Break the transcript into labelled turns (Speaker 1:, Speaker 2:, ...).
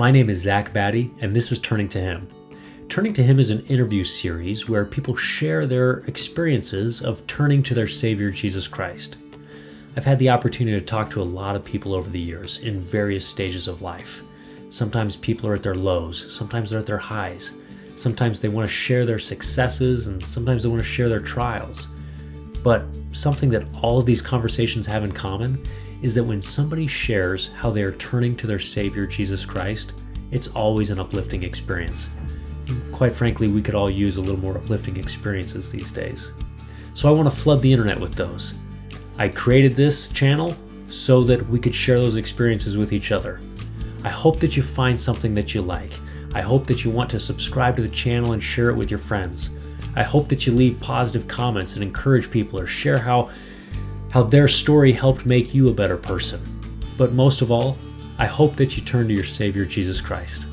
Speaker 1: My name is Zach Batty, and this is Turning to Him. Turning to Him is an interview series where people share their experiences of turning to their Savior Jesus Christ. I've had the opportunity to talk to a lot of people over the years in various stages of life. Sometimes people are at their lows, sometimes they're at their highs. Sometimes they want to share their successes, and sometimes they want to share their trials. But something that all of these conversations have in common is that when somebody shares how they are turning to their Savior Jesus Christ, it's always an uplifting experience quite frankly, we could all use a little more uplifting experiences these days. So I want to flood the internet with those. I created this channel so that we could share those experiences with each other. I hope that you find something that you like. I hope that you want to subscribe to the channel and share it with your friends. I hope that you leave positive comments and encourage people or share how how their story helped make you a better person. But most of all, I hope that you turn to your Savior Jesus Christ.